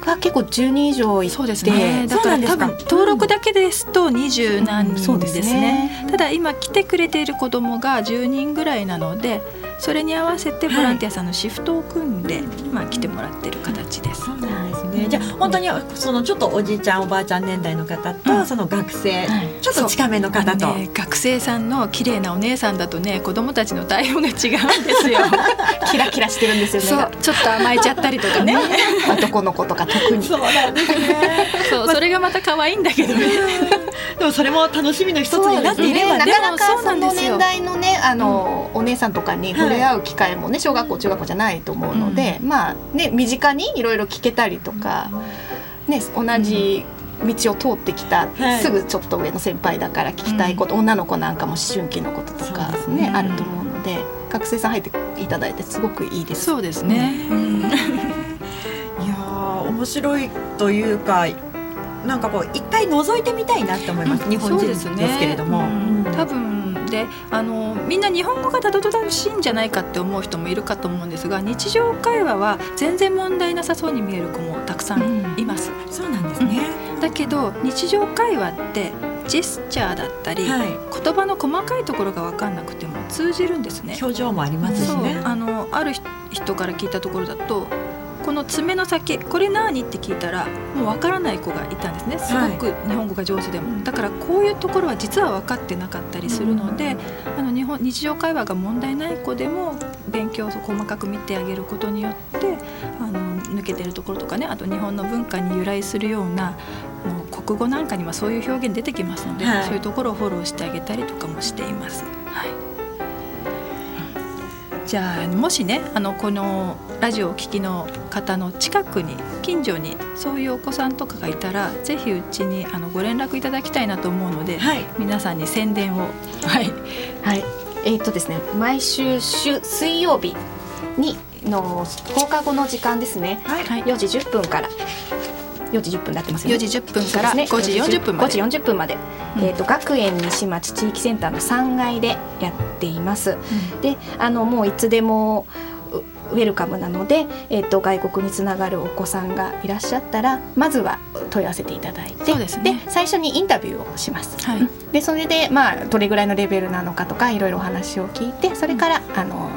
が結構10人以上いてそうですね。
だから多分登録だけですと二十何人ですね。うん、ただ今来てくれている子どもが10人ぐらいなのでそれに合わせてボランティアさんのシフトを組んで、はい、まあ、来てもらってる形です。
そうなんですね、じゃあ本当にそのちょっとおじいちゃんおばあちゃん年代の方と、うん、その学生、はい、ちょっと近めの方と、
ね、学生さんの綺麗なお姉さんだとね子供たちの対応が違うんですよ。
キラキラしてるんですよね。
ちょっと甘えちゃったりとかね。
男の子とか特に。
そうなんですね。
そう、それがまた可愛いんだけどね。
でもそれも楽しみの一つになっていれば、
ね、なかなかその年代のねあの、うん、お姉さんとかに触れ合う機会もね小学校中学校じゃないと思うので、うん、まあね身近にいろいろ聞けたりとか、ね同じ道を通ってきた、はい、すぐちょっと上の先輩だから聞きたいこと、女の子なんかも思春期のこととかね、ね、あると思うので学生さん入っていただいてすごくいいです。
そうですね、
いや面白いというかなんかこう一回覗いてみたいなって思います、うん、日本人ですけれども。
ね、多分であのみんな日本語がたどたどしいんじゃないかって思う人もいるかと思うんですが日常会話は全然問題なさそうに見える子もたくさんいます。
うん、そうなんですね、
うん、だけど日常会話ってジェスチャーだったり、はい、言葉の細かいところが分かんなくても通じるんですね。
表情もありますしね。
あのある人から聞いたところだとこの爪の先これ何？って聞いたらもうわからない子がいたんですね。すごく日本語が上手でも、はい、だからこういうところは実は分かってなかったりするので、あの日本日常会話が問題ない子でも勉強を細かく見てあげることによってあの抜けてるところとかねあと日本の文化に由来するようなもう国語なんかにはそういう表現出てきますので、はい、そういうところをフォローしてあげたりとかもしています。はいじゃあもしねあのこのラジオをお聞きの方の近くに近所にそういうお子さんとかがいたらぜひうちにあのご連絡いただきたいなと思うので、はい、皆さんに宣伝を。
はい、はい、えー、っとですね毎週週水曜日にの放課後の時間ですね、はい、4時10分から4時10分になってます
よ、ね、4時10分から5時40分ま
で。5時40分まで、うん、えーと、学園西町地域センターの3階でやっています、うん、であのもういつでもウェルカムなので、えーと、外国につながるお子さんがいらっしゃったらまずは問い合わせていただいてで、ね、最初にインタビューをします。はい、でそれで、まあ、どれぐらいのレベルなのかとかいろいろお話を聞いてそれから、あの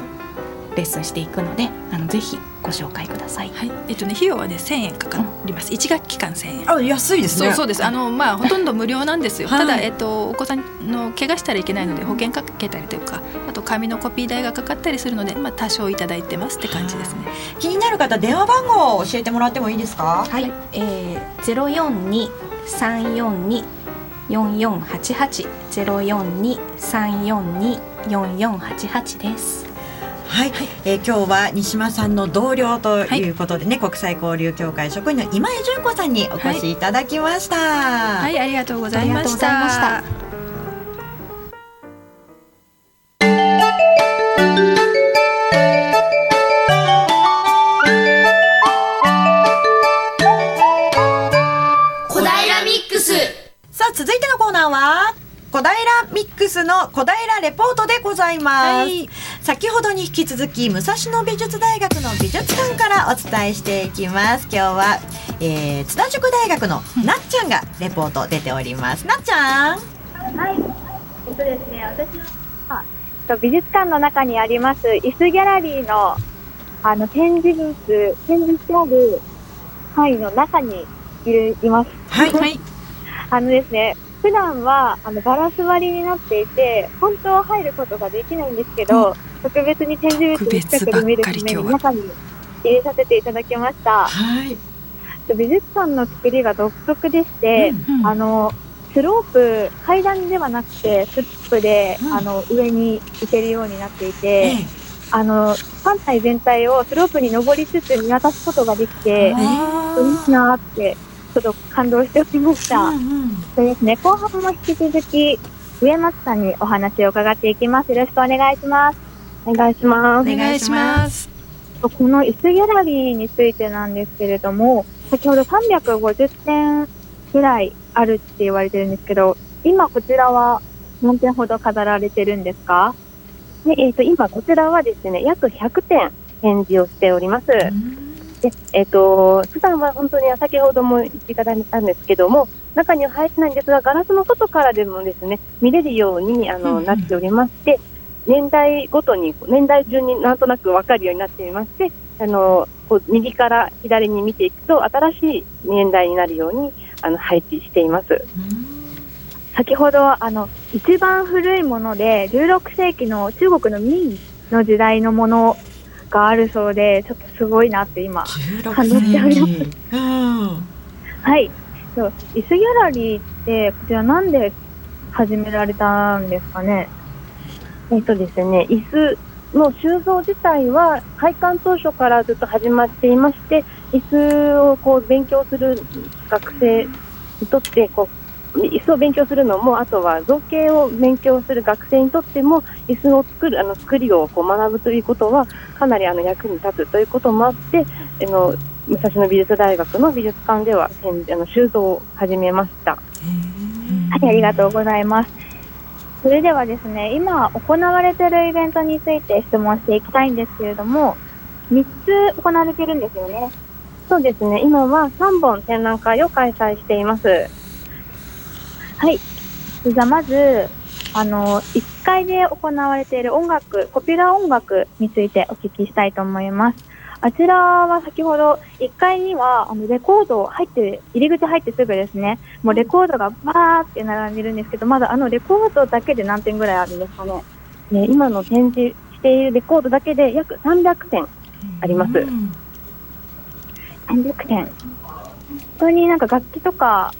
レッスンしていくのであのぜひご紹介ください。
はい、えっとね費用はね1000円かかります。一、学期間1000円。
あ安いです
ね。そうそうです。あのまあほとんど無料なんですよ。はい、ただえっとお子さんの怪我したらいけないので保険かけたりとか、あと紙のコピー代がかかったりするのでまあ多少いただいてますって感じですね。
気になる方電話番号を教えてもらってもいいですか？
はい。えゼロ四二三四二四四八八ゼロ四二三四二四四八八です。
はい、はい、えー、今日は西間さんの同僚ということでね、はい、国際交流協会職員の今井純子さんにお越しいただきました。
はい、はい、ありがとうございました。
小平ミックス。さあ、続いてのコーナーは？小平ミックスの小平レポートでございます。はい。先ほどに引き続き武蔵野美術大学の美術館からお伝えしていきます。今日は、えー、津田塾大学のなっちゃんがレポート出ております。なっちゃん。
はい。えっとですね私は美術館の中にあります椅子ギャラリーのあの展示ブース展示してある範囲の中にいるいます。
はい、はい、
あのですね普段はあのガラス張りになっていて本当は入ることができないんですけど、うん、特別に展示物の近くで見るために中に入れさせていただきました。
はい、
美術館の作りが独特でして、うんうん、あのスロープ階段ではなくてスロープで、うん、あの上に行けるようになっていて、ええ、あの館内全体をスロープに登りつつ見渡すことができて、いいなってちょっと感動しておりました。うんうん、でですね、後半も引き続き、上松さんにお話を伺っていきます。よろしくお願いします。
お願いします。
お願いします。
この椅子ギャラリーについてなんですけれども、先ほど350点ぐらいあるって言われてるんですけど、今こちらは何点ほど飾られてるんですか？
で、えっ、ー、と、今こちらはですね、約100点展示をしております。で、えっ、ー、と、普段は本当に先ほども言っていただいたんですけども、中には入ってないんですが、ガラスの外からでもですね、見れるようにあの、うんうん、なっておりまして、年代ごとに、年代順になんとなく分かるようになっていまして、あの、こう右から左に見ていくと、新しい年代になるようにあの配置しています。
先ほどあの一番古いもので16世紀の中国の明の時代のものがあるそうでちょっとすごいなって今感動しております。うん、はい。そう椅子ギャラリーってこちらなんで始められたんですかね？
えっとですね椅子の収蔵自体は開館当初からずっと始まっていまして椅子をこう勉強する学生にとってこう椅子を勉強するのもあとは造形を勉強する学生にとっても椅子を作るあの作りをこう学ぶということはかなりあの役に立つということもあってあの武蔵野美術大学の美術館ではあの収蔵を始めました。は
い、ありがとうございます。それではですね、今行われているイベントについて質問していきたいんですけれども、3つ行われているんですよね。
そうですね、今は3本展覧会を開催しています。
はい。じゃあまず、あの、1階で行われている音楽、ポピュラー音楽についてお聞きしたいと思います。あちらは先ほど1階にはあのレコード入って、入り口入ってすぐですね、もうレコードがバーって並んでるんですけど、まだあのレコードだけで何点ぐらいあるんですかね。
ね今の展示しているレコードだけで約300点あります。うん
300点。本当になんか楽器とか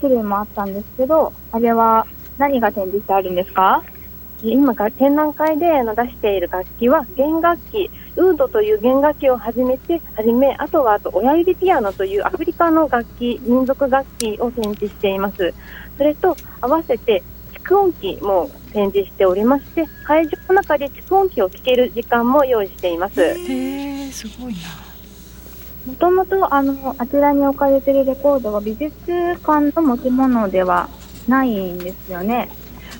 種類もあったんですけど、あれは何が展示してあるんですか？
今が展覧会で出している楽器は弦楽器、ウードという弦楽器を始めて、はじめ、あとはあと親指ピアノというアフリカの楽器、民族楽器を展示しています。それと合わせて蓄音機も展示しておりまして、会場の中で蓄音機を聴ける時間も用意しています。へ
ー、すごいな。
もともとあのあちらに置かれてるレコードは美術館の持ち物ではないんですよね。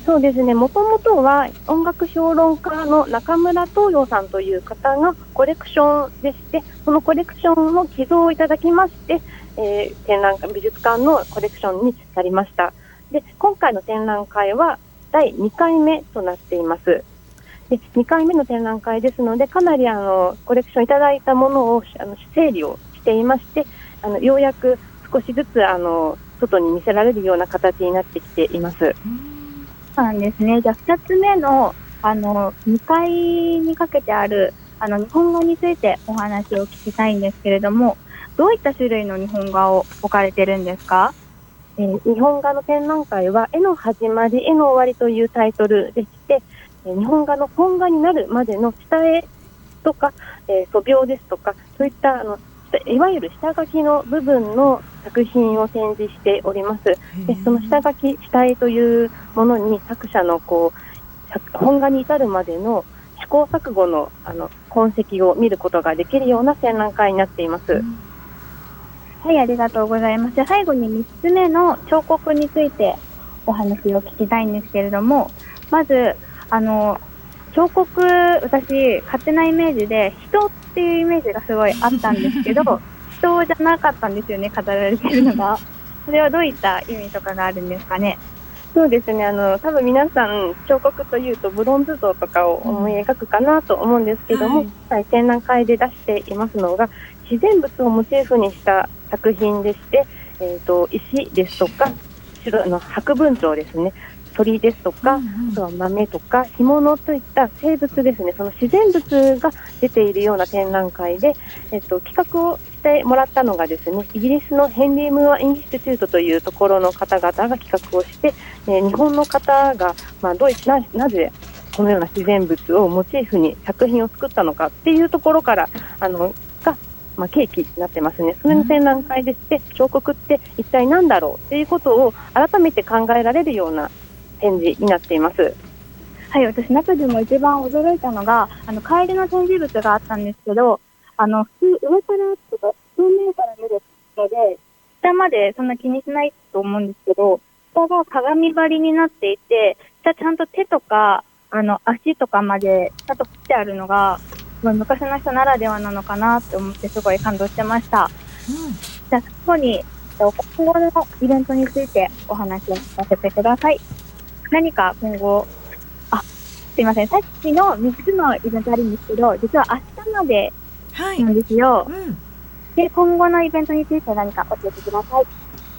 そうですね、もともとは音楽評論家の中村東洋さんという方がコレクションでして、そのコレクションの寄贈いただきまして、えー、展覧会、美術館のコレクションになりました。で、今回の展覧会は第2回目となっています。で2回目の展覧会ですのでかなりあのコレクションいただいたものをあの整理をしていましてあのようやく少しずつあの外に見せられるような形になってきています。
そうなんですねじゃあ2つ目のあの2階にかけてあるあの日本画についてお話を聞きたいんですけれどもどういった種類の日本画を置かれてるんですか？
えー、日本画の展覧会は絵の始まり、絵の終わりというタイトルでして、日本画の本画になるまでの下絵とか、えー、素描ですとか、そういったあのいわゆる下書きの部分の作品を展示しております。でその下書き、下絵というものに作者のこう本画に至るまでの試行錯誤のあの痕跡を見ることができるような展覧会になっています。
はい、ありがとうございます。最後に3つ目の彫刻についてお話を聞きたいんですけれども、まず、あの彫刻、私、勝手なイメージで、人っていうイメージがすごいあったんですけど、人じゃなかったんですよね、飾られてるのが。それはどういった意味とかがあるんですかね？
そうですねあの多分皆さん彫刻というとブロンズ像とかを思い描くかなと思うんですけども、はい、展覧会で出していますのが自然物をモチーフにした作品でして、えーと、石ですとか白の白文鳥ですね鳥ですとか、うんうん、あとは豆とか干物といった生物ですね。その自然物が出ているような展覧会で、えっと、企画をしてもらったのがですねイギリスの Henry Moore Institute というところの方々が企画をして、えー、日本の方が、まあ、どうななぜこのような自然物をモチーフに作品を作ったのかっていうところからあのが、まあ、契機になってますね、それの展覧会でして、彫刻って一体何だろうっていうことを改めて考えられるような展示になっています。
はい、私中でも一番驚いたのが、あの、帰りの展示物があったんですけど、あの、普通、上からとか、表面から見るので、下までそんな気にしないと思うんですけど、下が鏡張りになっていて、下ちゃんと手とか、あの、足とかまでちゃんと振ってあるのが、昔の人ならではなのかなって思ってすごい感動してました。うん、じゃあ、そこに、今後のイベントについてお話をさせてください。何か今後、あ、すいません。さっきの3つのイベントあるんですけど、実は明日までなんですよ。はいうん、で、今後のイベントについて何か教えてください。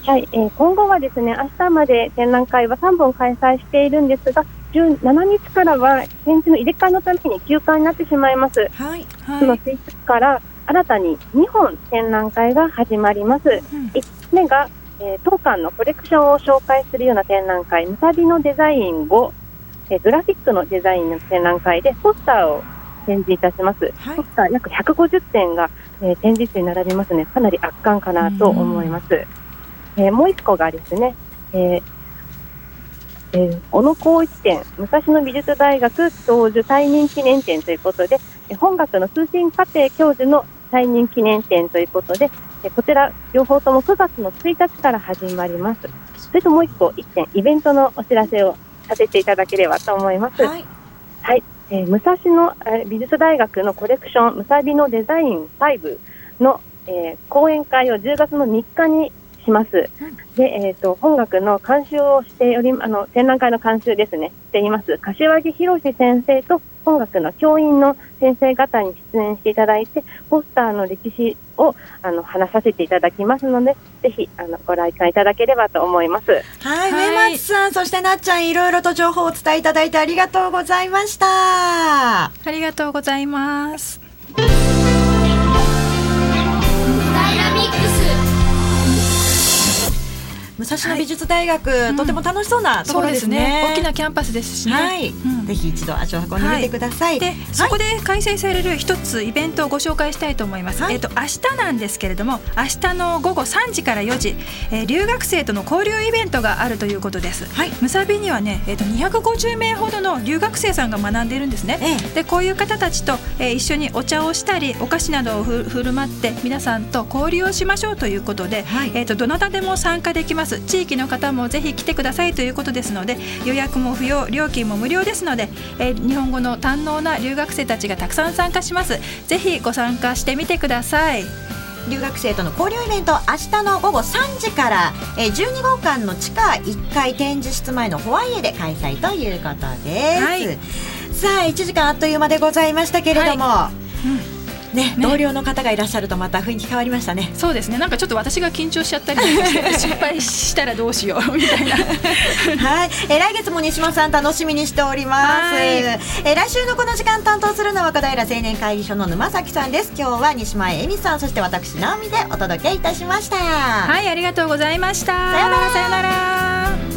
はい、えー、今後はですね、明日まで展覧会は3本開催しているんですが、17日からは展示の入れ替えのために休館になってしまいます。はい。はい、その1日から新たに2本展覧会が始まります。うん、1つ目がえー、当館のコレクションを紹介するような展覧会、むさびのデザイン5、えー、グラフィックのデザインの展覧会でポスターを展示いたします。はい、ポスター約150点が、えー、展示室に並びますね。かなり圧巻かなと思います。えー、もう一個がですね、えーえー、小野光一展、武蔵野美術大学教授退任記念展ということで、本学の通信課程教授の退任記念展ということで、こちら、両方とも9月の1日から始まります。それともう一個、一点、イベントのお知らせをさせていただければと思います。はい。はい、えー、武蔵野、え美術大学のコレクション、むさびのデザイン5の、えー、講演会を10月の3日にします。で、えっ、ー、と、本学の監修をしており、あの、展覧会の監修ですね、しています、柏木博先生と本学の教員の先生方に出演していただいて、ポスターの歴史をあの話させていただきますので、ぜひあのご来館いただければと思います。
はい、はい、上松さん、そしてなっちゃん、いろいろと情報をお伝えいただいてありがとうございました。
ありがとうございます。
武蔵野美術大学、はい、とても楽しそうなところですね。
ね、大きなキャンパスですしね、はい、
うん、ぜひ一度足を運んでみてください、
でそこで開催される一つイベントをご紹介したいと思います、えっ、と明日なんですけれども明日の午後3時から4時、えー、留学生との交流イベントがあるということです、はい、むさびにはねえっ、と250名ほどの留学生さんが学んでいるんですね、ええ、でこういう方たちと、えー、一緒にお茶をしたりお菓子などをふ振る舞って皆さんと交流をしましょうということで、はい、えっ、とどなたでも参加できますます。地域の方もぜひ来てくださいということですので予約も不要料金も無料ですので、えー、日本語の堪能な留学生たちがたくさん参加します。ぜひご参加してみてください。
留学生との交流イベント明日の午後3時から、えー、12号館の地下1階展示室前のホワイエで開催ということです、はい、さあ1時間あっという間でございましたけれども、はい。うんね、同僚の方がいらっしゃるとまた雰囲気変わりましたね。
そうですね。なんかちょっと私が緊張しちゃったり 失敗したらどうしようみたいな。
はい。え来月も西本さん楽しみにしております。え来週のこの時間担当するのは小平青年会議所の沼崎さんです。今日は西前恵美さんそして私直美でお届けいたしました
はいありがとうございました
さよならさよなら